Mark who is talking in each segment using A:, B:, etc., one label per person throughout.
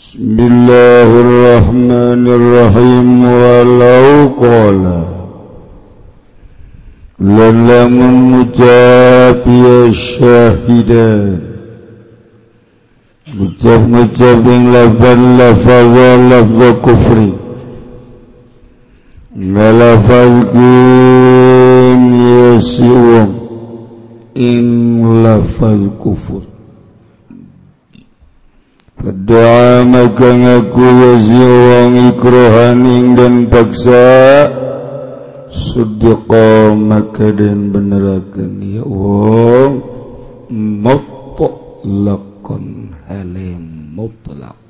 A: بسم الله الرحمن الرحيم ولو قال لنا من مجاب يا شاهدان مجاب مجاب yang lafaz lafaz lafaz kufri ngalafaz kim yasiwang ing lafaz kufur. Kedua maka ngaku wazi wong ikrohan ingdan paksa. Sudyaqa maka dan benerakan ya wong Mutlakon halim mutlak.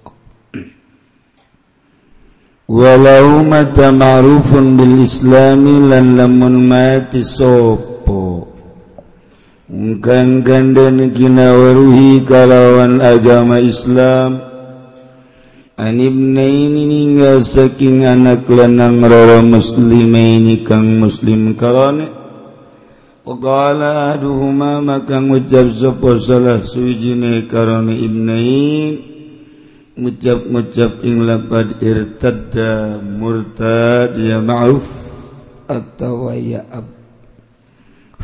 A: Walau mata ma'rufun bil islami lan lamun mati sopo. Engkang gandani kinawaruhi kalawan agama Islam. Anibnaini ninggal saking anak lanang rara muslimaini kang muslim karane. Pagala aduhuma maka ngucap sapa salah suwijine karane ibnain. Ngucap-ngucap ing lapad irtadda murtad ya ma'ruf atau ya ab.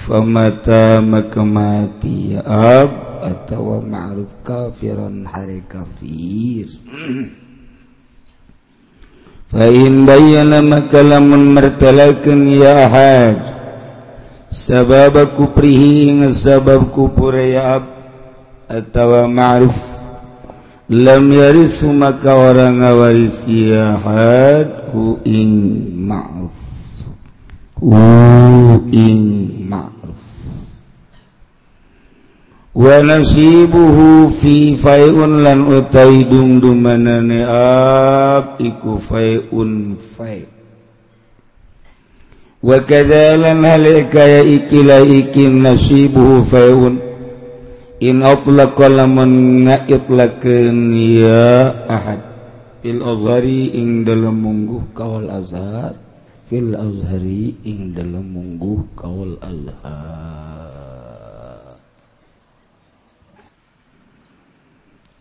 A: famata makamati ab atau ma'ruf kafirun hari kafir fa in bayyana maka lamun martalakeun ya haj sabab kuprihi sabab kupur ya ab atau ma'ruf lam yarisu maka orang ngawaris ya had hu ing ma'ruf hu ing ma'ruf wanasibuhu fi faiun lan utai dumdumanane ab iku faiun fai. Wa kadzalan halika ya ikila ikin nasibuhu faiun. In atlaqa lamun ngaitlaqkeun ya ahad. Fil azhari ing dalam mungguh kawal azhar. Fil azhari ing dalam mungguh kawal azhar.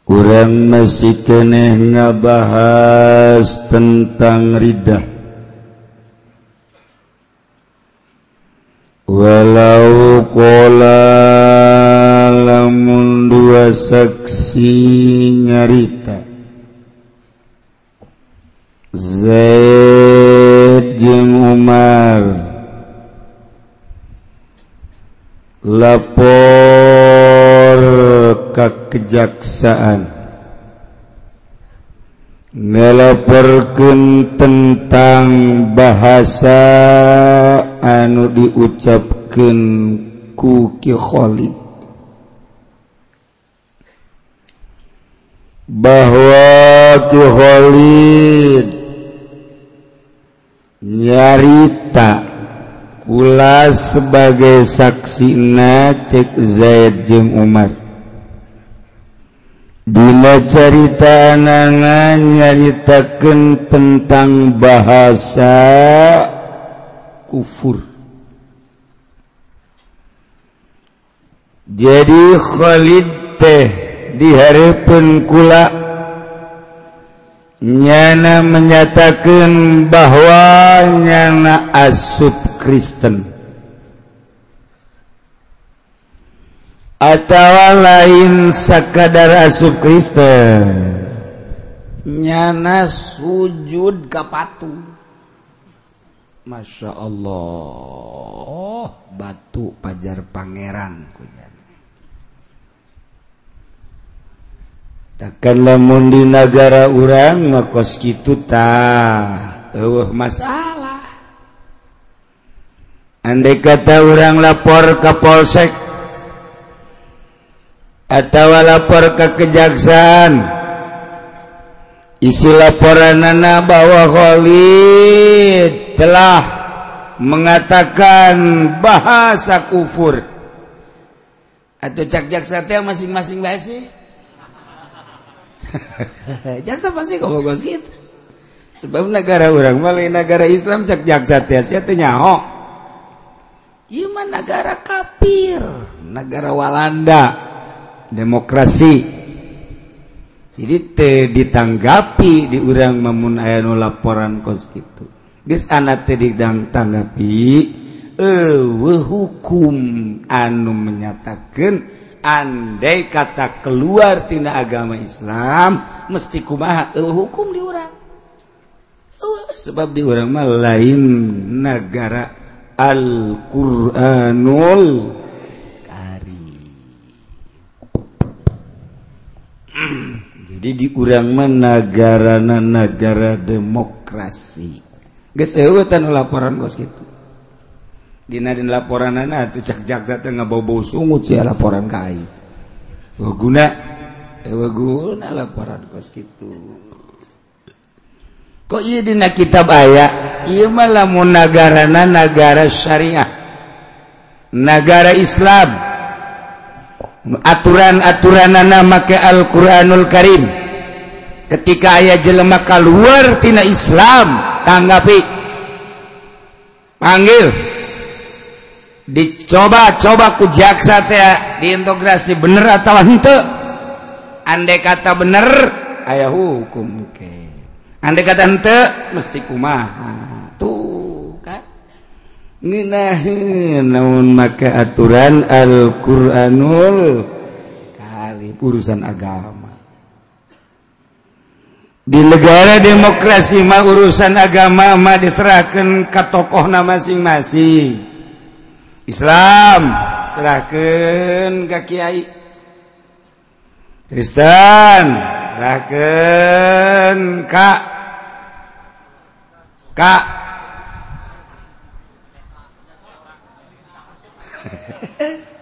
A: Urang masih keneh ngabahas tentang ridah. Walau kola lamun dua saksi nyarita. Zaid jeung Umar. Lapor kejaksaan. Ngeleperken tentang bahasa anu diucapkan kuki Khalid. Bahwa Ki Khalid nyarita kula sebagai saksi na cek Zaid jeung Umar. Dina cerita anangan nyaritakan tentang bahasa kufur. Jadi Khalid teh diharapkan kula nyana menyatakan bahwa nyana asub Kristen. atawa lain sakadar asup Kristen. Nyana sujud ka patung Masya Allah. Batu pajar pangeran takkan lamun di negara orang ngekos kitu tah. Eueuh masalah. Andai kata orang lapor ke polsek atawa lapor ke kejaksaan. Isi laporan nana bahwa Khalid telah mengatakan bahasa kufur. Atau cak jaksa teh masing-masing bahasa jaksa pasti kok bagus gitu. Sebab negara orang malah negara Islam cak jaksa teh sia teh nyaho. Ieu mah negara kafir negara Walanda. demokrasi. Jadi te ditanggapi di urang memun aya nu laporan kos gitu geus ana teh ditanggapi eueuh hukum anu menyatakan andai kata keluar tina agama Islam mesti kumaha? Eueuh hukum di urang. Sebab di urang mah lain negara Al-Qur'anul di urang menegarana negara demokrasi. Gesetan laporan bos gitu Dina laporan anak tuh cak jaksa tengah bobo sungut sih laporan kai guna guna laporan kos gitu kok iya dina kitab ayah iya malah mau negara negara syariah. Negara Islam. aturan-aturan nama ke Alquranul Karim. Ketika ayah jelema keluartina Islam tanggapi. Panggil. Dicoba-coba ku jaksa kujaksa diintegrasi bener atau hente andai kata bener ayah hukum ke. Andai kata hente mesti kumaha. naun maka aturan Alquranul kali urusan agama. Di negara demokrasi mah urusan agama mah diserahkan ke tokoh tokohna masing-masing. Islam serahkan ke Kiai. Kristen serahkan Kak Kak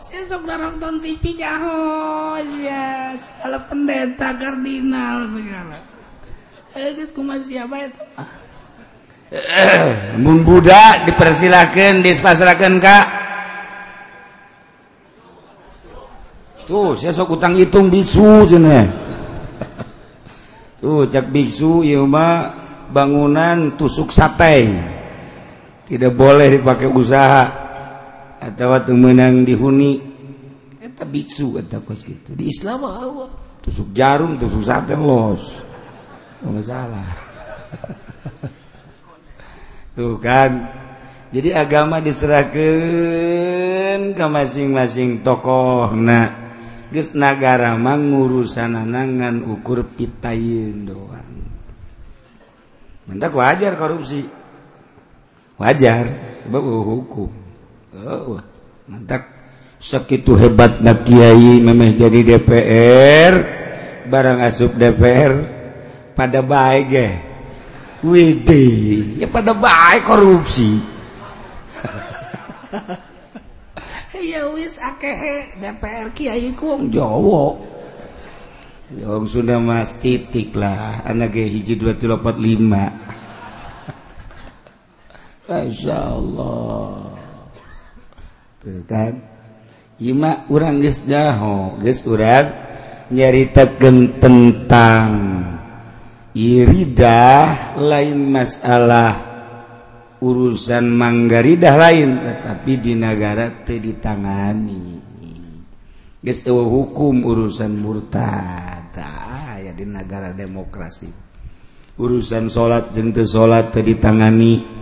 B: Sesok nonton TV jahos ya. Kalau pendeta kardinal segala. Eh guys, kumaha siapa itu?
A: Mun dipersilakan dispasrakan kak. Tuh, sok utang hitung bisu cenah. Tuh, cak biksu ieu mah bangunan tusuk sate. Tidak boleh dipakai usaha atau menang dihuni biksu gitu. Di Islam Allah. Tusuk jarum tusuk saten los. Nggak salah. Tuh kan. Jadi agama diserahkan ke masing-masing tokoh nah geus nagara mah ngurusanana ngan ukur pitayeun doang. Mentak wajar korupsi. Wajar sebab hukum. Oh, mantap. Segitu hebat nak Kiai memang jadi DPR barang asup DPR pada baik ya. Widi ya pada baik korupsi.
B: Ya wis akeh DPR Kiai
A: kuong Jawa. Yang sudah mas titik lah. Anak hiji dua tiga empat lima. Masya Allah Ima urang Jaho surat nyaritaken tentang Iridah lain masalah urusan manggaridah lain tetapi di negara teh ditangani. Guys hukum urusan murtad ya di negara demokrasi. Urusan salat jeng salat teh ditangani.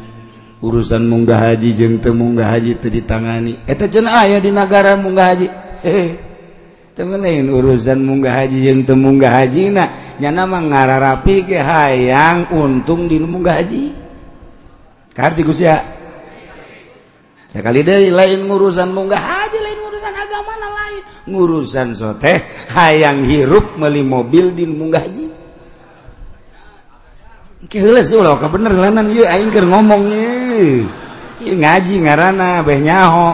A: urusan munggah haji jeng temmunggah haji itu ditangani. Itu cena aya di negara munggah haji. He temen lain urusan munggah haji jeng temmunggah haji na nyana mah ngararapi ke hayang untung di munggah haji. Karti ya? Sekali dari lain urusan munggah haji lain urusan agama na lain. Ngurusan sote hayang hirup meli mobil di munggah haji. Kihilas ulah kebener lanan yuk aing ngomongnya ngaji ngaranah nyaho.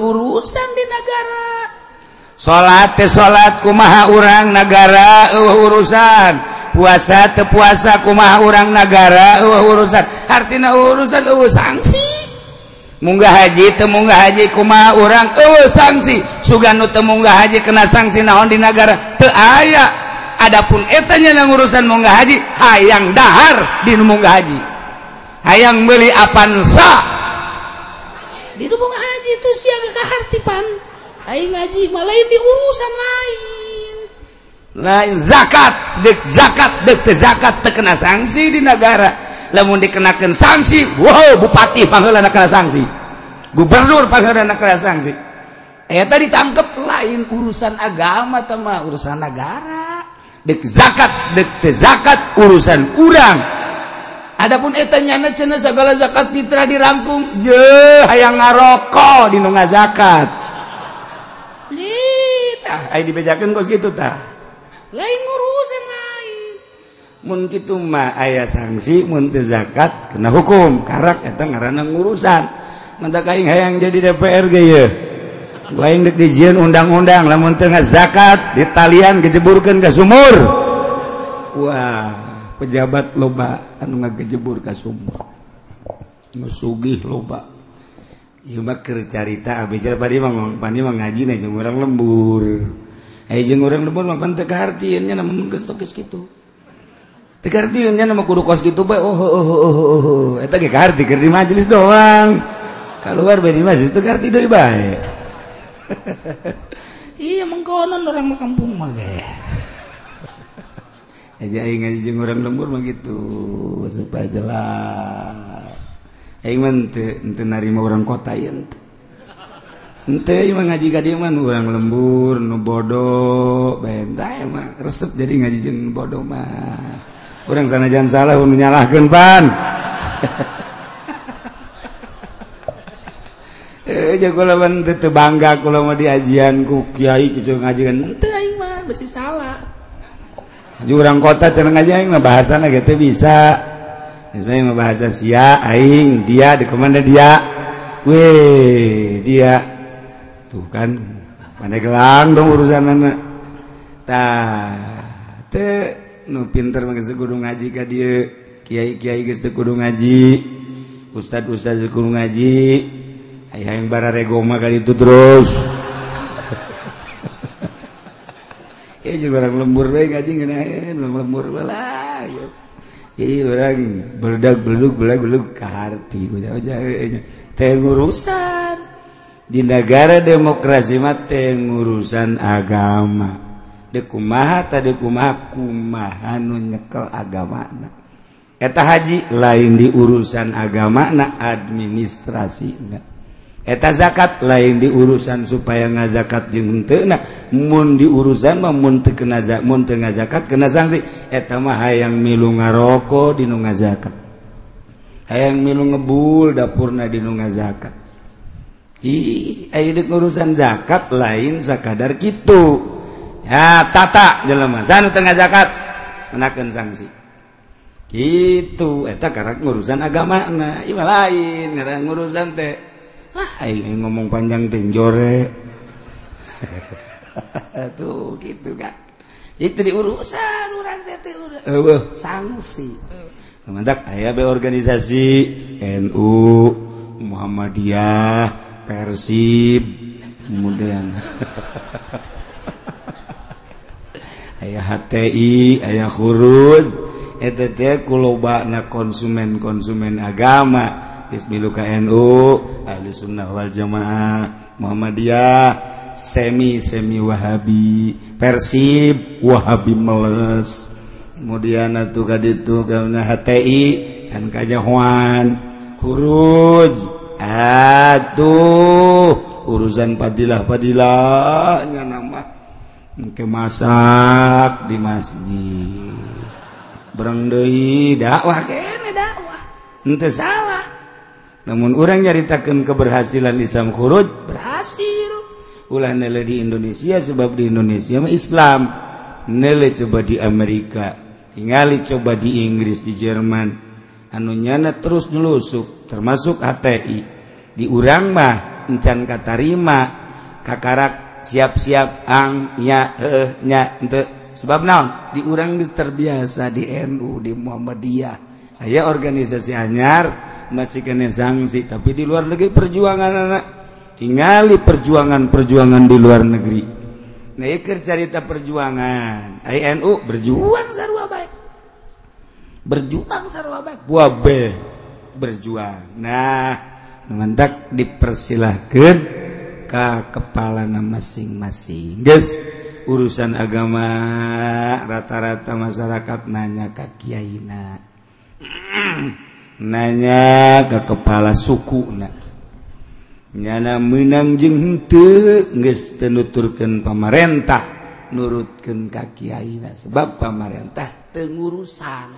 B: Urusan di negara
A: salat salatku maha urang negara uh, urusan. Puasa tepuasa ku maha urang negara uh, urusan. Artinya urusan uh, sanksi munggah haji temunggah haji kuma urang uh, sanksi sugan temunggah haji kena sanksi naon di negara te aya. Adapun etanya yang urusan munggah haji hayang dahar di munggah haji. hayang beli apansa
B: di bunga haji itu siaga kehartipan aing ngaji malah di urusan lain.
A: Lain zakat dek zakat dek te zakat terkena sanksi di negara namun dikenakan sanksi wow bupati panggilan kena sanksi. Gubernur panggilan kena sanksi. Eh tadi tangkep lain urusan agama tema urusan negara dek zakat dek te zakat urusan urang. Adapun etanyana cena segala zakat fitrah dirangkum je hayang ngarokok di nunga zakat. Lita, ay ah, dibejakeun kos gitu tah. Lain urusan lain. Mun kitu mah aya sanksi mun teu zakat kena hukum. Karak eta ngaranna ngurusan. Mentak aing hayang jadi DPR ge ye. Gua aing deuk dijieun undang-undang lamun teu zakat ditalian kejeburkan ke sumur. Wah, pejabat loba anu ngagejebur ka sumur nusugih loba. Ieu mah keur carita abdi jar padi mah pandi mah ngaji na jeung urang lembur. Aya jeung urang lembur mah pan teu nya namun geus geus kitu. Teu kahartieun nya mah kudu kos kitu bae oh oh oh, oh oh oh oh eta ge kaharti keur di majelis doang. Kaluar bae majelis teu karti deui bae.
B: Iya mengkonon orang kampung mah
A: bae ngaji orang lembur begitu supaya jelas. Aing mah teu teu narima urang kota ieu teu mah ngaji ka dieu mah urang lembur nu bodoh bae tah mah resep jadi ngaji jeung bodoh mah. Urang sanajan salah nu nyalahkeun pan. Eh jago lawan teu bangga kula mah diajian ku kiai kieu ngajian.
B: Teu aing mah besi salah.
A: jurang kota cenang aja yang bahasa na gitu bisa. Sebenarnya bahasa sia aing dia di kemana dia? Weh dia. Tuh kan pandai gelang dong urusan anak tah te nu pinter mah geus kudu ngaji ka dieu kiai kiai geus teu kudu ngaji. Ustad ustad geus kudu ngaji. Hayang bara regoma kali itu terus. eh jeung orang lembur bae ngaji ngeunaheun eh, orang lembur bae jadi orang berdag beluk belak beluk ke harti eh, teh ngurusan. Di negara demokrasi mah teh agama. Dekumaha tadi kumaha kumaha nu nyekel agama eta haji lain di urusan agama na administrasi enggak eta zakat lain di urusan supaya nga zakat jeung teu mun di urusan mah mun teu kena mun kena sanksi eta mah yang milu ngaroko dinu ngazakat hayang milu ngebul dapurna dinu ngazakat zakat. Aya urusan zakat lain sakadar gitu ya tata jelema sanu teu ngazakat menakeun sanksi gitu eta karak ngurusan agama na ieu lain ngaran ngurusan teh. Aing ngomong panjang tenjore. Eh. Tuh gitu kan. Itu diurusan orang urang. Eueuh, sanksi. Eh, mantap, aya be organisasi NU, Muhammadiyah, Persib, kemudian aya HTI, aya huruf eta teh kuloba konsumen-konsumen agama. Hizbul KNU Ahli Sunnah wal Jamaah Muhammadiyah semi semi Wahabi Persib Wahabi meles. Kemudian tuh kaditu gauna HTI can kajahuan huruj atuh urusan padilah padilahnya nama. Ke masak di masjid. Berang dakwah kene dakwah. Ente salah. namun orang nyaritakan keberhasilan Islam khuruj. Berhasil. Ulah nele di Indonesia sebab di Indonesia mah Islam. Nele coba di Amerika tinggali coba di Inggris di Jerman. Anu nyana terus nelusuk termasuk HTI di urang mah encan katarima kakarak siap-siap ang nya he nya ente. Sebab naon? Di urang terbiasa di NU di Muhammadiyah. Aya organisasi anyar masih kena sanksi tapi di luar negeri perjuangan anak. Tinggali perjuangan-perjuangan di luar negeri. Nah ikir cerita perjuangan. INU berjuang sarwa baik. Berjuang sarwa baik. Buah B berjuang. Nah mentak dipersilahkan ke kepala masing-masing. Guys urusan agama rata-rata masyarakat nanya ke Kiaina nanya ke kepala suku na. nyana menang jeng geus teu nuturkeun pamarentah nurutkeun sebab pemerintah teu ngurusan.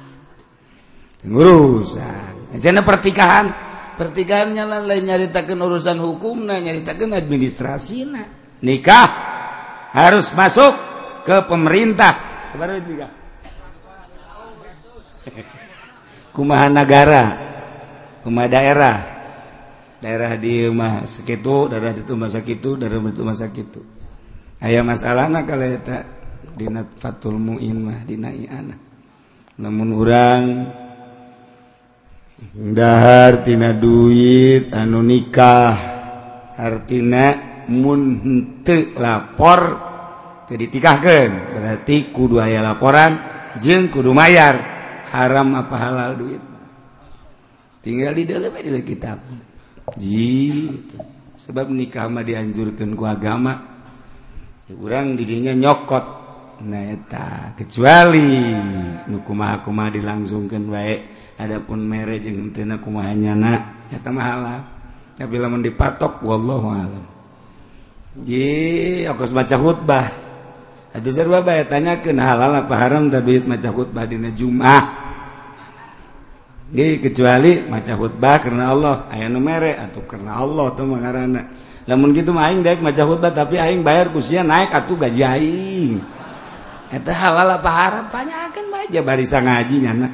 A: Teu pertikahan. Pertikahan nyala lain nyaritakan urusan hukum hukumna nyaritakeun administrasina nikah harus masuk ke pemerintah. Sabar nikah kumaha negara rumah daerah? Daerah di rumah sekitu daerah di rumah sakitu daerah di rumah sakitu aya masalah kalau tak dina fatul muin mah dina iana namun orang dahar tina duit anu nikah artina mun henteu lapor teu ditikahkeun. Berarti kudu aya laporan jeung kudu mayar. haram apa halal duit. Tinggal di dalam di kitab. Gitu. Sebab nikah mah dianjurkan ku agama. Kurang didinya nyokot. Nah eta. Kecuali nu kumaha kumaha dilangsungkeun bae adapun mere jeung teu kumaha nyana eta mah halal. Tapi lamun dipatok wallahu alam. Ji, aku baca khutbah. tanya ke halal apa haram tapi maca khutbah di Jumat Gih, kecuali maca khutbah karena Allah. Ayah numere atau karena Allah tuh mengarana namun gitu maing dek maca khutbah tapi aing bayar kusia naik atau gaji aing. Eta halal apa haram? Tanyakan aja barisan ngaji nyana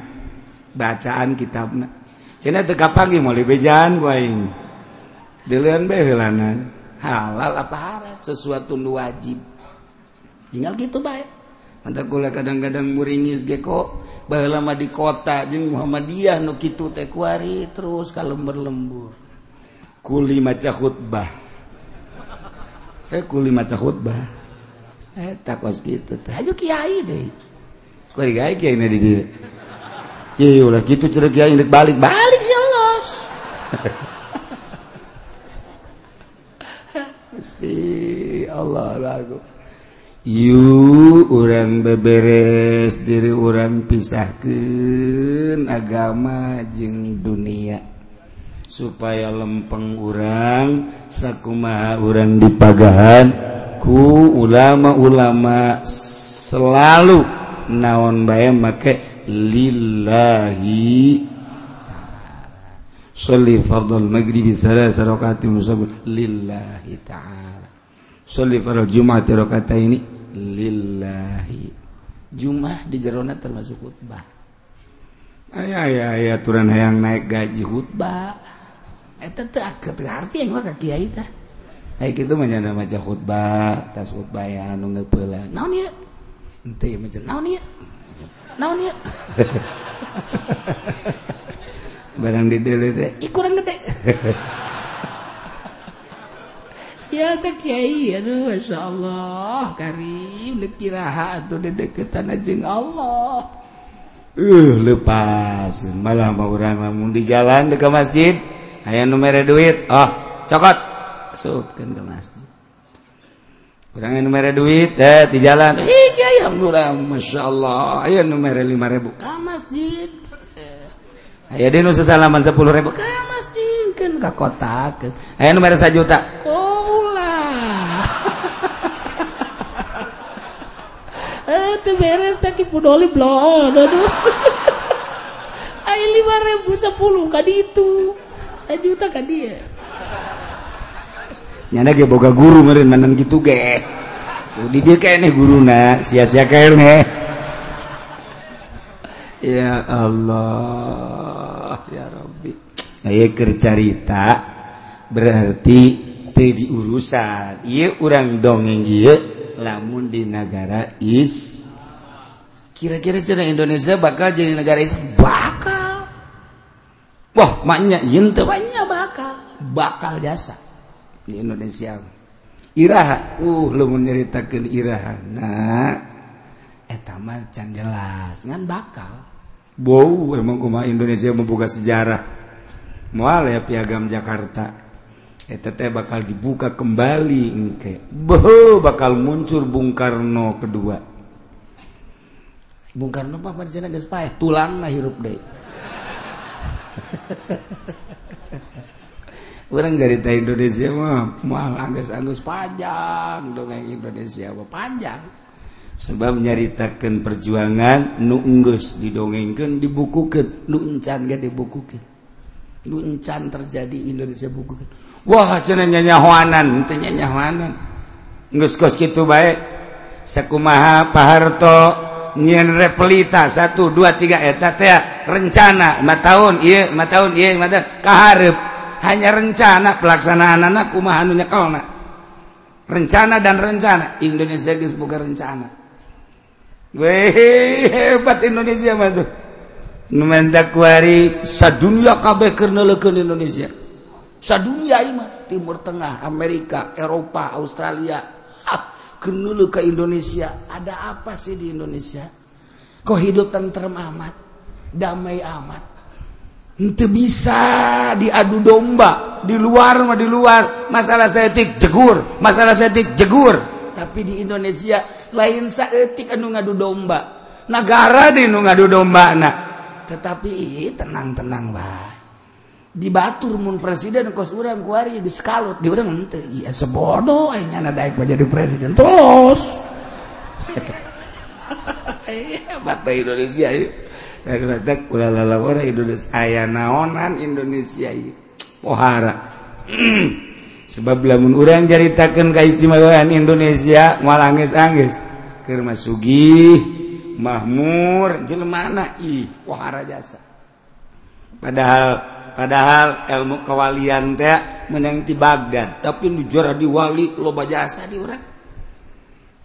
A: bacaan kitabna cina teu kapanggih mau bejalan ku aing. Deuleun bae heulanan. Halal apa haram? Sesuatu nu wajib. Tinggal gitu baik mantap kula kadang-kadang muringis ge kok lama di kota jeung Muhammadiyah nu kitu teh kuari terus kalau berlembur kuli maca khutbah. Eh kuli maca khutbah. Eh takos gitu ayo kiai deh. Kuari kiai kiai di dia Iya ulah gitu cerita kiai balik. Balik sih Allah Allah lagu Yu uran beberes diri uran pisahken agama jeung dunia. Supaya lempeng urang sakkumaha urang dipagahan ku ulama-ulama selalu naon bay make lillahi Sholli fardhu maghribi thalath rakaat musabbil lillahi ta'ala. Sholli fardhu jum'ati rakaataini ini lillahi. Jummah di Jerona termasuk khutbah. Aya aturan hayang naik gaji khutbah. Itu nyana maca khutbah tas khutbah yang nu ngepeula naon ieu henteu macam naon ieu naon ieu barang di dulu teh ih kurang gede. siapa Kyai aduh Masya Allah. Karim lekiraha atau dedeketan ajeng Allah. Uh lepas. Malah mau orang lamun di jalan dekat masjid. Ayah numere duit. Oh cokot. Masukkan ke masjid. Orang yang numere duit eh di jalan. Eh Kyai Alhamdulillah Masya Allah. Ayah numere lima ribu. Ke masjid. Aya di dia nusasalaman sepuluh ribu. Ke masjid kan ke kota aya ayah numere sajuta. Kok teh beres teh kipudoli blon aduh. Ay lima ribu sepuluh kadi itu. Saya juta kadi ya? Nyana ge boga guru ngerin manan gitu ge. Di dia kayak nih guruna sia-sia kayak nih. Ya Allah ya Rabbi. Nah, Saya kercarita berarti teh diurusan. Iya orang dongeng iya lamun di negara is kira-kira cara Indonesia bakal jadi negara is bakal. Wah maknya yente banyak bakal. Bakal jasa di Indonesia. Iraha. Uh lu menyeritakan iraha. Nah etamal can jelas ngan bakal. Wow emang kuma Indonesia membuka sejarah. Mual ya piagam Jakarta. Bakal dibuka kembali boho bakal muncul Bung Karno kedua
B: Bung Karno mah pancen geus pae, tulang na hirup deui.
A: Orang cerita Indonesia mah moal anggus-anggus panjang dongeng Indonesia mah panjang. Sebab nyaritakan perjuangan nu enggeus didongengkeun dibukukeun, nu encan ge dibukukeun. Nu encan terjadi Indonesia bukukeun. Wah, cenah nyanyahoanan, teu nyanyahoanan. Enggeus kos kitu bae. Sakumaha Pak Harto nyen repelita satu dua tiga eh, eta teh ya. rencana lima tahun iya lima tahun iya lima tahun kaharep. Hanya rencana pelaksanaan anak kumaha anu nyekelna rencana dan rencana. Indonesia geus boga rencana. Weh hebat Indonesia mah tuh nu mendak wari sadunya kabeh keur neuleukeun Indonesia. Sadunya imah Timur Tengah Amerika Eropa Australia. masukkan dulu ke Indonesia. Ada apa sih di Indonesia? Kok hidup tentrem amat? Damai amat? Itu bisa diadu domba. Di luar mah di luar. Masalah setik jegur. Masalah setik jegur. Tapi di Indonesia lain saetik anu ngadu domba. Negara di nu ngadu domba nah. Tetapi tenang-tenang bah dibatur mun presiden kos urang kuari di kalut di urang henteu. Iya sebodoh aya nyana daek jadi presiden. Terus. Mata Indonesia ya kata ulah lalawara Indonesia. Aya naonan Indonesia ieu pohara. Sebab lamun urang caritakeun kaistimewaan Indonesia moal angges-angges keur masugih mahmur jelema ih pohara jasa. Padahal padahal ilmu kewalian teh menang di Baghdad tapi nu juara di wali loba jasa di urang.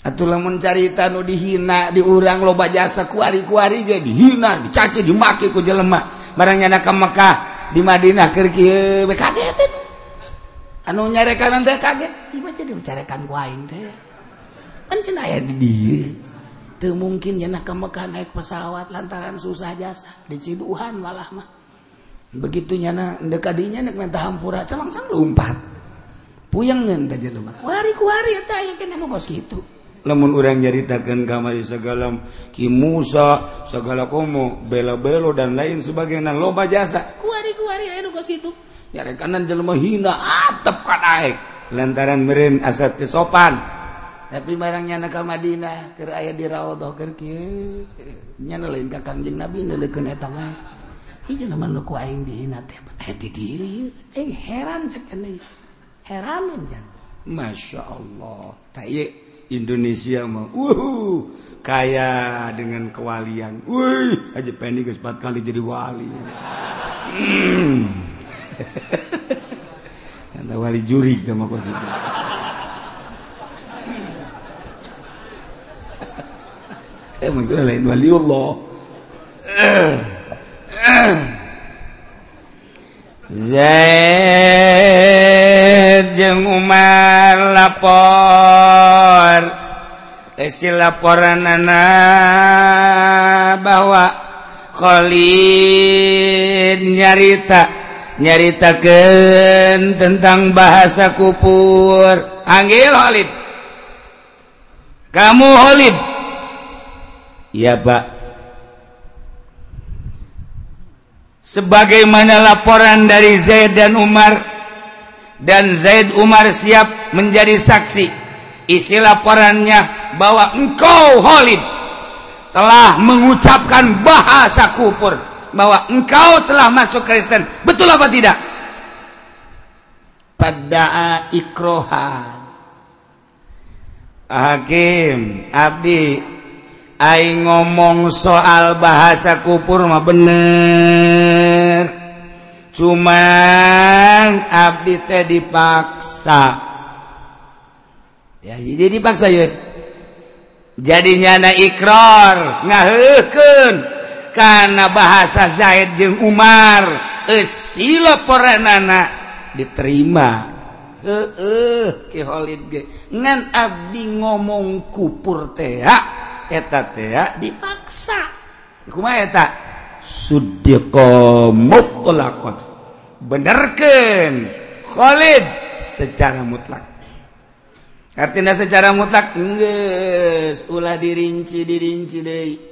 A: Atuh lamun carita nu dihina di urang loba jasa kuari-kuari ge dihina dicaci dimaki ku jelema. Barangnya nak ke Mekah di Madinah keur kieu we kaget anu nyarekan teh kaget ieu jadi dicarekan ku aing teh. Kan cenah aya di dieu. Teu mungkin ya ke Mekah naik pesawat lantaran susah jasa diciduhan malah mah. begitunya na dekadinya nek minta hampura celang
B: celang lompat puyangan
A: tadi
B: lompat wari kuari eta ya kena nogos
A: gitu lamun orang nyaritakan kamari segala Ki Musa segala komo bela belo dan lain sebagainya loba jasa. Kuari kuari ayo nogos gitu nyari kanan jelema hina atap kanaik lantaran merin asat kesopan tapi barangnya nak Madinah ke aya di raudhah ker nyana lain kakang Kangjeng Nabi nulikeun eta wae heran heran Masya Allah. Indonesia mau kayak dengan kewalian. Aja pendek keempat kali jadi wali. Hmm. wali juri sama eh maksudnya lain wali jeng Umar lapor. Eh, Isi laporan anak bahwa Khalid nyarita. Nyaritakan tentang bahasa kupur. Anggil Khalid. Kamu Khalid. Ya Pak. Sebagaimana laporan dari Zaid dan Umar dan Zaid Umar siap menjadi saksi. Isi laporannya bahwa engkau Khalid telah mengucapkan bahasa kufur bahwa engkau telah masuk Kristen. Betul apa tidak? Pada ikrohan. Hakim Abdi Aing ngomong soal bahasa kupur mah bener. Cuman abdi teh dipaksa. Ya jadi dipaksa ya jadinya na ikrar ngaheukeun. Karena bahasa Zaid jeung Umar eus silaporanana diterima. Heeh uh, uh, ge. Ngan abdi ngomong kupur teh eta dipaksa. Eta? Sudiqlakon benerkan Khalid secara mutlak. Artinya secara mutlak nges ulah dirinci dirinci deh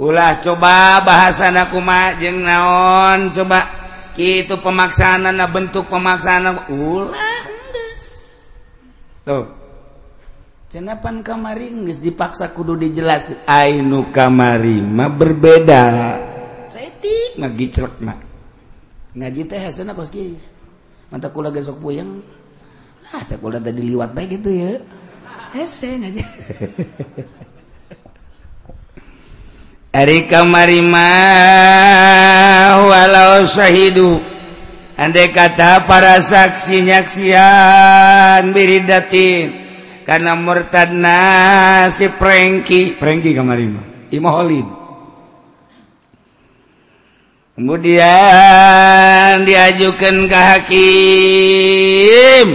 A: ulah coba bahasa nakuma jeng naon coba. Itu pemaksaan bentuk pemaksaan ulah nges tuh. cenapan kamari nggak dipaksa kudu dijelas. Ainu kamari mah berbeda. Cetik ngaji celek mah. Ngaji teh hasilnya kos kiai mata kula gesok puyeng. Lah kula tadi liwat baik gitu ya. Hese ngaji. Ari kamari mah walau sahidu. Andai kata para saksi nyaksian biridatin. Karena murtad si prengki. Prengki kemarin imoholin kemudian diajukan ke hakim.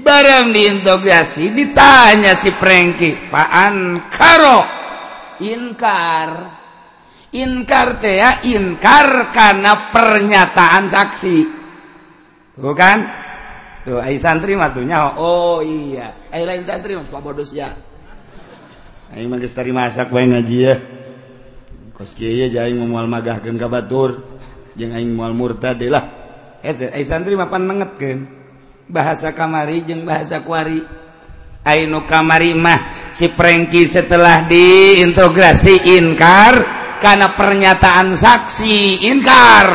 A: Barang diintegrasi ditanya si prengki paan karo? Inkar. Inkar teh ya inkar karena pernyataan saksi. Bukan tuh ai santri mah tuh nyaho. Oh iya. Ai lain santri mah suka bodos ya. Ai mah geus tari masak bae ngaji ya. Kos kieu ya jaing moal magahkeun ka batur. Jeung aing moal murtad lah. Eh ai santri mah panengetkeun bahasa kamari jeung bahasa kuari. Ai nu kamari mah si Prengki setelah diintegrasi inkar karena pernyataan saksi inkar.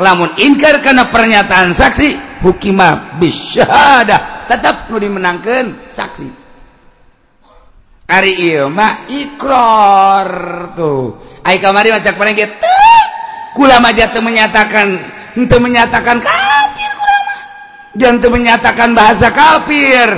A: Lamun inkar karena pernyataan saksi hukimah bisyada tetap lu dimenangkan saksi. Hari iya mak ikror tuh. Ai kamari macak paling gitu kula maja teu menyatakan teu menyatakan kafir kula jangan menyatakan bahasa kafir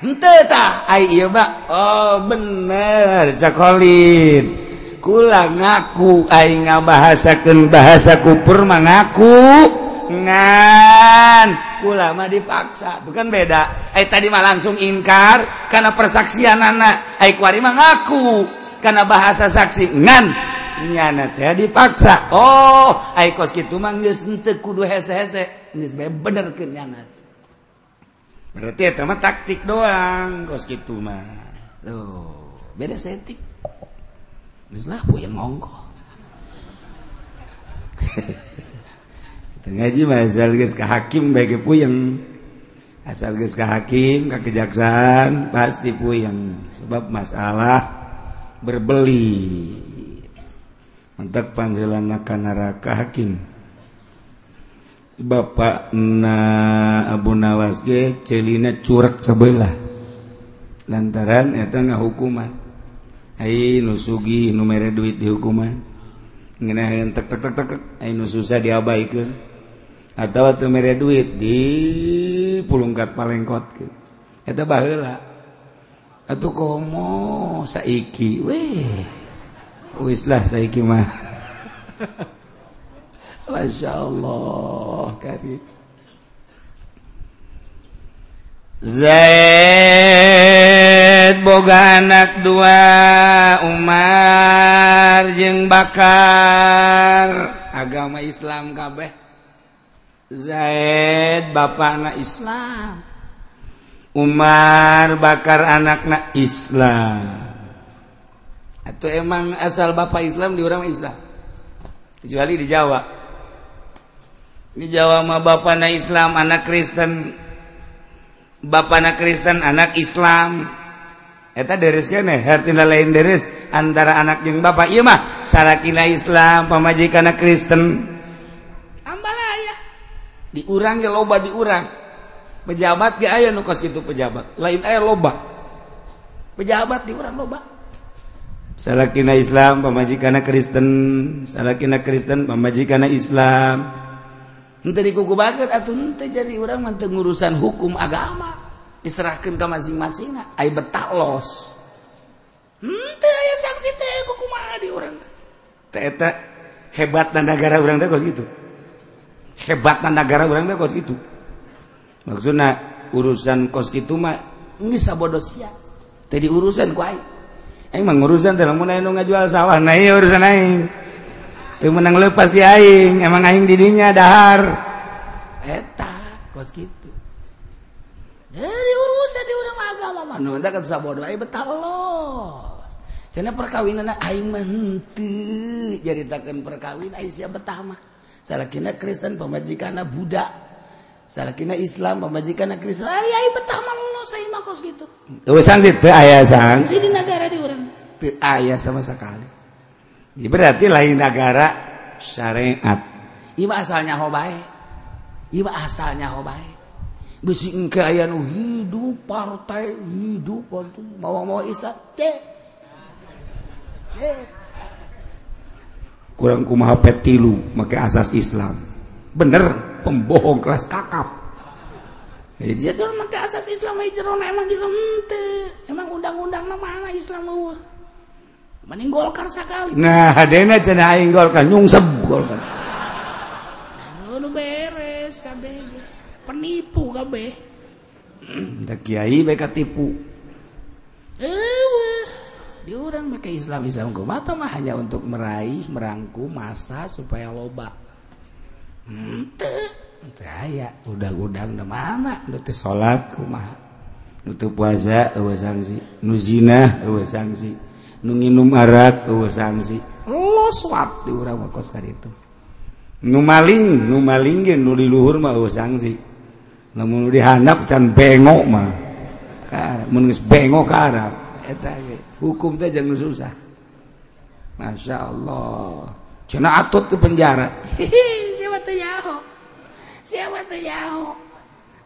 A: henteu tah ai mak oh bener cakolin kula ngaku ai ngabahasakeun bahasa kupur mah ngaku ngan. Kulama dipaksa. Bukan beda. Eh tadi mah langsung ingkar. Karena persaksian anak eh kuari mah ngaku. Karena bahasa saksi. Ngan. Nyana teh dipaksa. Oh eh kos gitu mah geus kudu hese-hese. Sebenarnya bener ke nyana. Berarti itu mah taktik doang kos gitu mah. Loh beda setik. Misalnya lah yang ngongko ngaji asal geus ka hakim bae ge puyeng. Asal geus ka hakim ka kejaksaan pasti puyeng. Sebab masalah berbeli. Mentak panggilan ka neraka hakim. Bapak na Abu Nawas ge celina curak sebelah lantaran eta ngahukuman ai nu sugi nu mere duit dihukuman ngeunah tek tek tek tek ai nu susah diabaikeun atau tuh mere duit di pulungkat palengkot gitu eta baheula. Atuh komo saiki weh. Wis lah saiki mah. Masya Allah kari Zaid boga anak dua Umar jeng bakar. Agama Islam kabeh. Zaid bapak anak Islam. Umar bakar anaknak Islam. Atau emang asal bapak Islam di orang Islam. Kecuali di Jawa. Di Jawa mah bapak anak Islam anak Kristen. Bapak anak Kristen anak Islam. Eta deres kene, hartina lain deres antara anak yang bapak. Iya mah, salakina Islam, pamajikan Kristen. diurang ge loba diurang. Pejabat ge aya nu kos kitu pejabat. Lain aya loba. Pejabat diurang loba. Salakina Islam pamajikana Kristen. Salakina Kristen pamajikana Islam. Ente dikuku banget atau ente jadi orang manteng ngurusan hukum agama. Diserahkan ke masing-masing ai betah los. Ente aya sanksi teh kumaha di urang teh eta hebatna negara urang teh kos gitu hebatan negara orang kos itu maksudnya urusan kos itu mah bisa ini sabodosia. Jadi urusan ku aing. Aing urusan dalam lamun aing ngajual sawah nah ieu urusan aing. Teu menang lepas di aing emang aing didinya dahar. Eta
B: kos gitu dari urusan di urang agama mah. Nu kan sabodo aing betalos Cina perkawinan aing mentu jadi takkan perkawinan aing sia betah mah. salahkin Kristen pemajikan budak salahkin Islam pemajikan Kristen.
A: Aya sama sekali. Berarti lain negara syariat.
B: Iba asalnya hobae Iba asalnya hobae besi engke aya nu hidup partai hidup mau mau Islam. Teh
A: kurang kumaha petilu make asas Islam. Bener pembohong kelas kakap.
B: Jadi dia tuh make asas Islam aja jerona emang Islam ente. Emang undang-undang nama anak Islam eueuh. Mending Golkar sekali.
A: Nah hadena cenah aing Golkar nyungsep Golkar.
B: Nu beres kabeh. Penipu kabeh.
A: Da kiai bae
B: katipu. Eh diurang pakai Islam Islam kumata mah hanya untuk meraih merangkum masa supaya loba. Ente ente aya udang-udang di mana?
A: Nutu salat kumaha nutu puasa eueuh sanksi nu zina eueuh sanksi nu nginum arak eueuh sanksi lo swat diurang mah kos kaditu nu maling nu maling ge nu di luhur mah eueuh sanksi lamun dihandap can bengok mah. Mun geus bengok ka Arab. Eta ge. hukum teh jangan susah. Masya Allah. Cina atut ke penjara.
B: Siapa tuh yaho siapa tuh yaho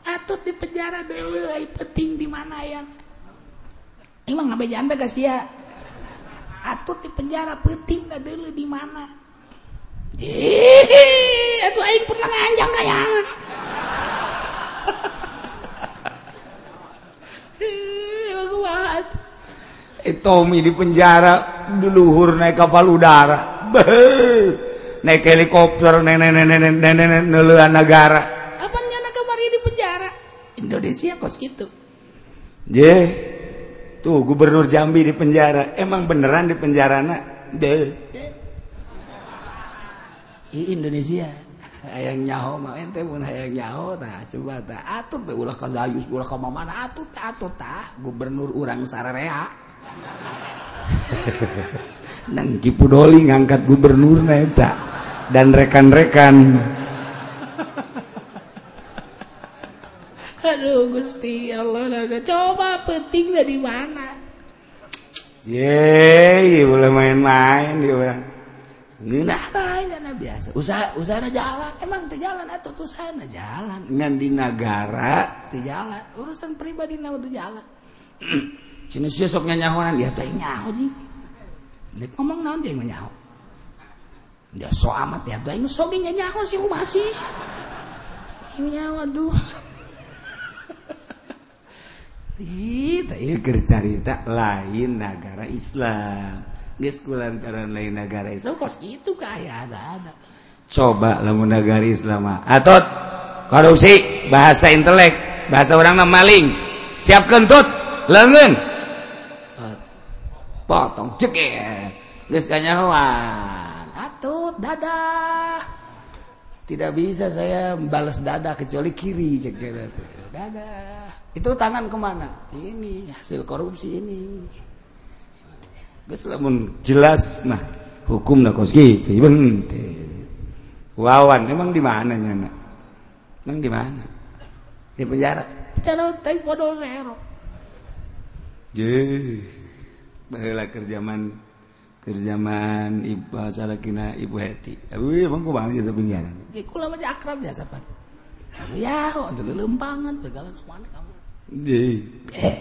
B: atut di penjara dulu ay peting di mana yang emang nggak bejalan gak sih atut di penjara peting dah dulu di mana? Hihi, itu aing pernah nganjang kayak
A: Tommy di penjara diluhur naik kapal udara. Naik helikopter nenek-nenek negara.
B: Apanya kemari di penjara? Indonesia kos gitu
A: je tuh gubernur Jambi di penjara. Emang beneran di penjara nak? Deh
B: Indonesia hayang nyaho mah ente pun hayang nyaho tah coba tah. Atut ulah ka dayus ulah ka mana atut tah atut tah gubernur urang sararea
A: nang Kipudoli ngangkat gubernur neta dan rekan-rekan.
B: Aduh gusti Allah naga. Coba penting dari mana?
A: Ye boleh main-main dia orang
B: Ngena aja na biasa. Usaha usaha jalan. Emang teu jalan atuh tuh sana jalan.
A: Ngan di negara
B: teu jalan. Urusan pribadi na teu jalan. Cina sih sok nyanyahonan ya teh nyaho jing. Nek ngomong naon dia nyaho. Dia so amat ya teh nu sok nyanyaho sih rumah sih. Nyaho aduh.
A: Ih, teh cerita lain negara Islam. Geus kulantaran lain negara Islam
B: kos kitu kaya ada-ada.
A: Coba lamun negara Islam Atot korupsi bahasa intelek bahasa orang maling siap kentut lengan Potong ceker. Geus kanyahoan.
B: Atut dadah. Tidak bisa saya balas dadah kecuali kiri ceker itu. Dadah. Itu tangan ke mana? Ini hasil korupsi ini.
A: Geus lamun jelas mah hukum na kos gitu. Wawan emang di mana nyana? Emang di mana?
B: Di penjara. Penjara teh podo zero.
A: Je. Baheula kerjaman kerjaman ibu salah kina ibu Heti. Awi emang ku bang itu penjara.
B: Ge kula mah akrab biasa pan. Ya, untuk lempangan segala ke mana kamu?
A: Je.
B: Eh.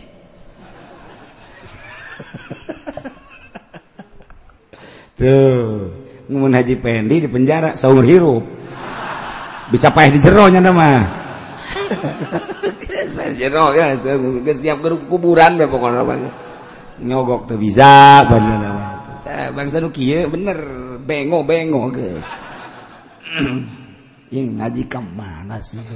A: Tuh, ngumun Haji Pendi di penjara seumur hirup. Bisa payah di jeronya nama. jero ya, siap kuburan deh pokoknya. Nyogok tuh bisa, nama. Bangsa nu kieu bener, bengo bengo guys.
B: Yang ngaji ke mana sih?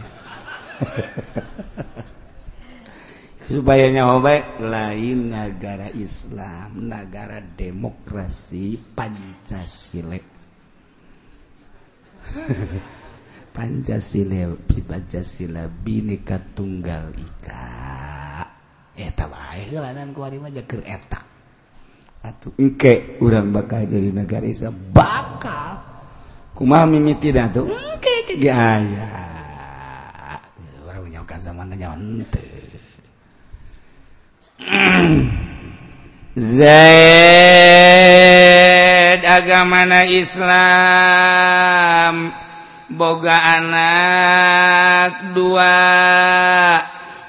A: supaya nyawa lain negara Islam negara demokrasi Pancasila Pancasila Pancasila Bhinneka tunggal Ika etalananke urang bakal dari negara Isa bakal. Kuma mimiti datu engke ge aya. Urang nyaokan zaman nyaon teu Zaid agamana Islam. Boga anak dua.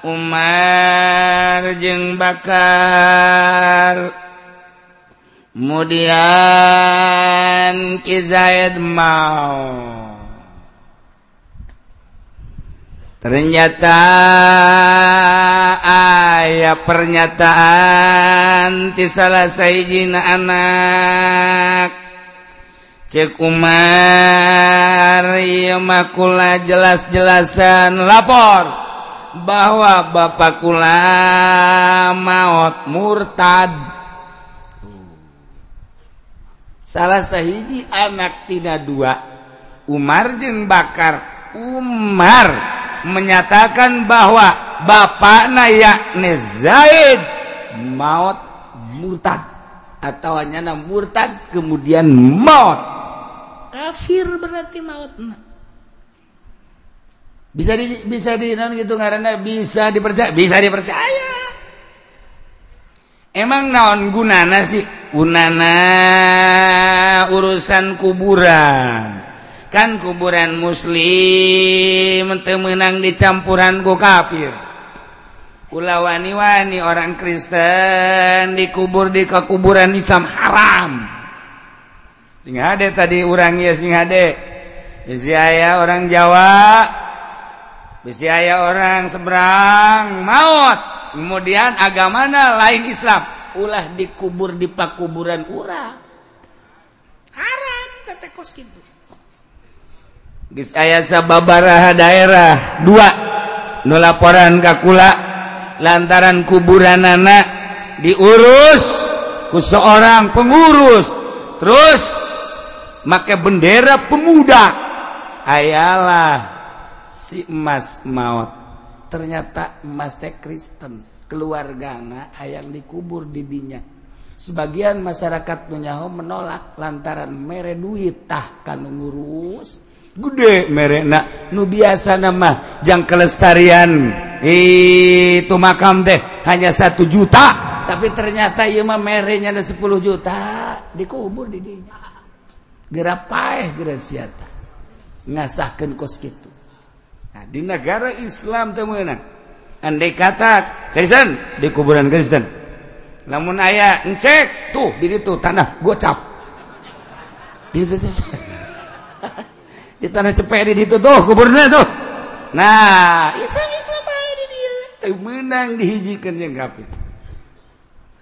A: Umar jeung bakar. Kemudian Kizaid mau. Ternyata ayah pernyataan di salah sayyidina anak. Cek Umar iya makulah jelas-jelasan lapor. Bahwa bapak kula maut murtad. Salah sahiji anak tidak dua. Umar jeng bakar. Umar menyatakan bahwa Bapak yakni Zaid maut murtad. Atau hanya murtad kemudian maut. Kafir berarti maut bisa di, bisa di non gitu karena bisa dipercaya bisa dipercaya. Emang naon gunana sih? Gunana urusan kuburan. Kan kuburan muslim temenang dicampuran go kafir. Ulah wani-wani orang Kristen dikubur di kekuburan Islam haram. Sing ada tadi orang ya sing ada ya, si orang Jawa biaya orang seberang maut. Kemudian agama mana lain Islam. Ulah dikubur di pakuburan urang. Haram teteh kos gitu geus aya sababaraha daerah. Dua nu laporan ka kula lantaran kuburanana diurus ku seorang pengurus. Terus make bendera pemuda. Ayalah. si emas maut ternyata emas teh Kristen. Keluargana ayam dikubur dibinya sebagian masyarakat punyaho menolak lantaran mere duit tah kanu ngurus. Gede mere nak. Nu biasa nama jang kelestarian. Itu makam teh hanya satu juta. Tapi ternyata ieu mah merenya ada 10 juta dikubur di dinya gera paeh gera siata ngasahkeun kos kitu. Nah, di negara Islam temuenan andai kata Kristen di kuburan Kristen namun ayah ngecek tuh di itu tanah gocap. Gitu di tanah cepet di itu tuh kuburnya tuh. Nah Islam Islam aja di dia tapi menang dihijikan yang kafir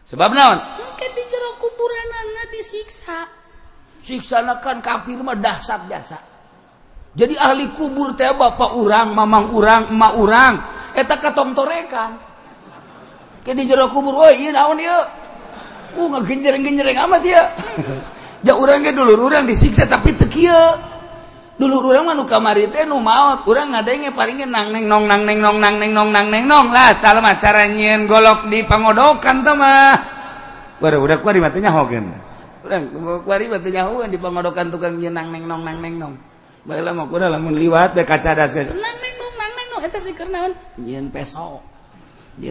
A: sebab naon? Kan di jero kuburan anak disiksa. Siksa kan kafir mah dahsyat biasa jadi ahli kubur teh bapak urang mamang urang emak urang. Eta katong torekan ke di jero kubur oh iya naon iya uh ngegenjereng genjereng amat ya ja urang ge dulur urang disiksa tapi teu kieu. Dulur urang mah nu kamari teh nu maot. Urang ngadenge palinge nang neng nong nang neng nong nang neng nong nang neng nong lah talama cara nyieun golok di pangodokan teh mah. Udah udah kuari matanya hogen urang kuari matanya hogen di pangodokan tukang nyenang neng nong nang neng nong lamun liwat be kacadas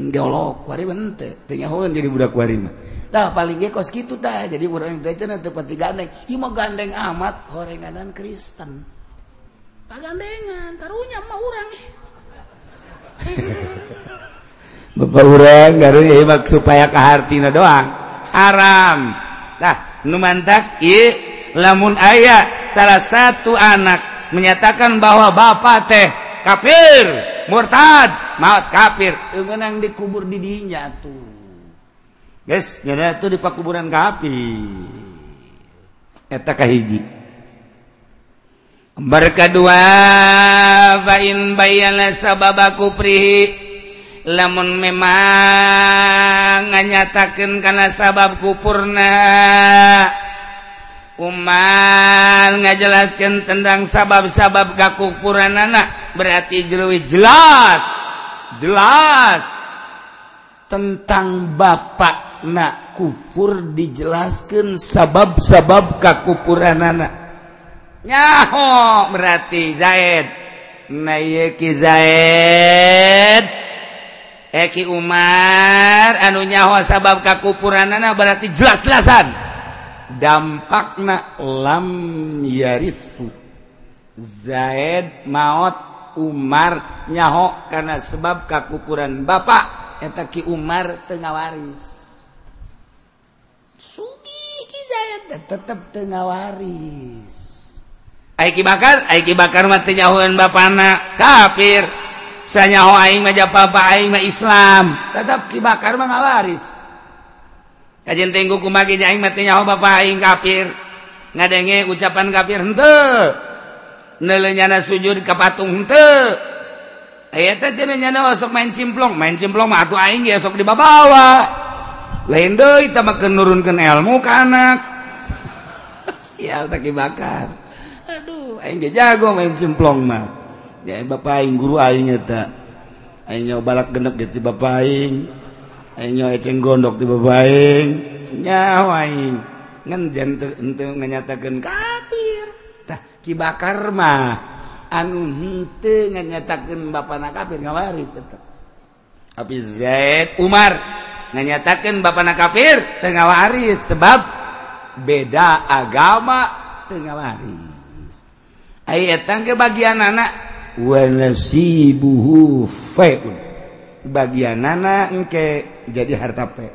A: geolog jadi budak warimah paling kos gitu tah, jadi orang tepat digandeng ieu mah gandeng amat horenganan Kristen. Pagandengan karunya mah urang. Bapak urang garu ieu supaya kahartina doang. Haram. Dah nu mantak ieu lamun ayah salah satu anak menyatakan bahwa bapak teh kafir murtad. Maut kafir. Menang dikubur di dinya tuh guys jadi itu di pakuburan kafir. Eta kahiji Bar kedua fain bayala sababa kufrihi lamun memang nganyatakan karena sabab kupurna Umar ngajelaskan tentang sabab-sabab kakukuran anak berarti jeluwi jelas jelas.
B: Tentang bapak nak kufur dijelaskan sabab-sabab kakupuran anak
A: nyaho berarti Zaid. Nayeki Zaid. Eh, Eki Umar anu nyaho sabab kakupuran anak berarti jelas-jelasan. dampakna lam yarisu. Zaid maut Umar nyaho karena sebab kakukuran bapak eta Ki Umar tengah waris Sugi Ki Zaid tetap tengah waris Aiki bakar Aiki bakar mah nyahoan bapana kafir. Sanyaho aing mah japa aing mah Islam. Tetap Ki bakar mah ngawaris. kajin tenggu kumagi jaing mati nyaho bapak aing kafir. Ngadenge ucapan kafir hente nelenyana sujud ke patung hente ayat teh nyana sok main cimplong. Main cimplong mah atuh aing ge sok dibabawa lain deui teh mah nurunkeun ilmu ka anak. Sial tak dibakar aduh aing ge jago main cimplong mah. Ya bapak aing guru aing eta. Aing nyoba balak genep ge bapak aing. nyo eceng gondok tiba baing nyawaing ngan jantung untuk menyatakan kafir tah kibakar mah. Anu henteu nganyatakeun bapana kafir ngawaris tetep. Tapi Zaid Umar nganyatakeun bapana kafir tengah waris sebab beda agama tengah waris ayat eta bagian anak wa nasibuhu bagian anak engke jadi harta pe.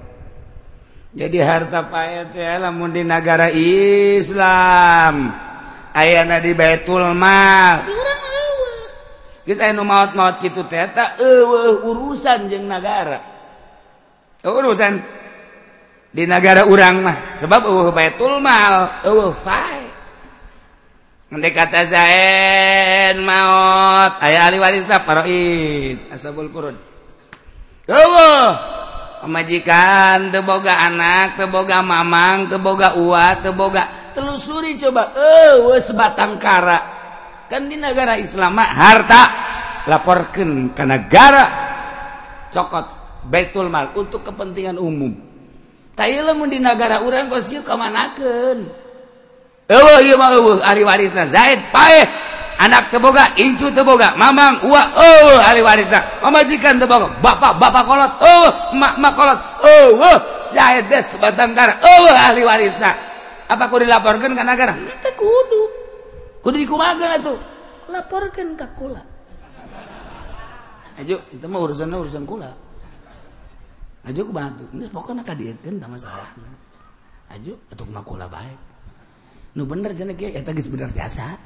A: Jadi harta payet ya lamun di negara Islam. Ayana di Baitul Mal. Geus aya nu maot-maot kitu gitu teta urusan jeung negara urusan di negara urang mah. Sebab eueuh Baitul Mal eueuh fae. Nanti kata Zain maot aya ahli warisna paroid asabul qurun. Eueuh. pemajikan teboga anak teboga mamang teboga uat teboga telusuri coba. Eh sebatang kara. Kan di negara Islam harta laporkan ke negara. Cokot Baitul Mal untuk kepentingan umum. Tayo lamun di negara orang kos kemanakan Oh iya ieu mah ahli warisna Zaid paeh. Anak teboga incu teboga. Mamang wa oh ahli warisna pamajikan teboga. Bapak bapak kolot oh mak mak kolot oh oh saya des batang kara oh ahli warisna. Apa kau dilaporkan ke negara? Itu kudu. Kudu dikumakan itu. Laporkan ke kula. Ayo itu mah urusannya urusan kula. Ayo ku bantu. Ini pokoknya kadieukeun tak masalah ayo atuh mah kula baik. Nu bener kieu eta geus bener jasa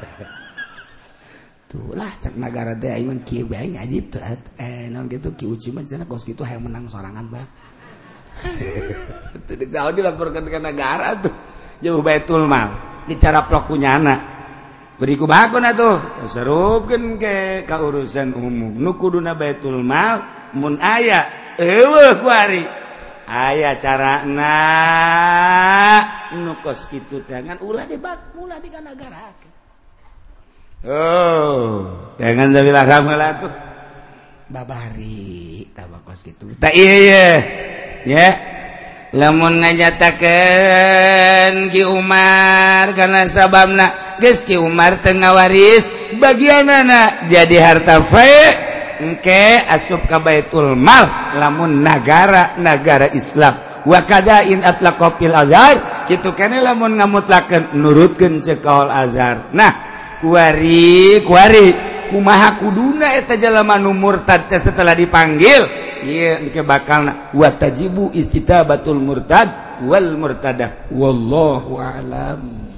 A: itulah cek negara teh aing mah kieu bae ngaji teh eh naon kitu ki uci mah cenah kos kitu hayang menang sorangan bae teu tahu dilaporkeun ka negara tuh. Jauh baitul mal dicara pelakunyana beri ku bakun atuh. Serupkeun ke ka urusan umum. Nu kuduna baitul mal mun aya eueuh ku ari. Aya carana nu kos kitu teh ngan ulah dibak ulah diganagarakeun Oh, jangan bilah lah tuh. Babari tabakos gitu. Tak iya iya. Ya. Lamun ngajatakeun Ki Umar karena sababna geus Ki Umar tengah waris bagian anak jadi harta fae engke asup ka Baitul Mal lamun negara negara Islam wa kadain atlaqa fil azhar kitu kene lamun ngamutlakeun nurutkeun cekaul azhar nah kuari kuari. Kumaha kuduna eta jalama nu murtad teh setelah dipanggil? Ieu engke bakal wa tajibu istitabatul murtad wal murtada wallahu a'lam.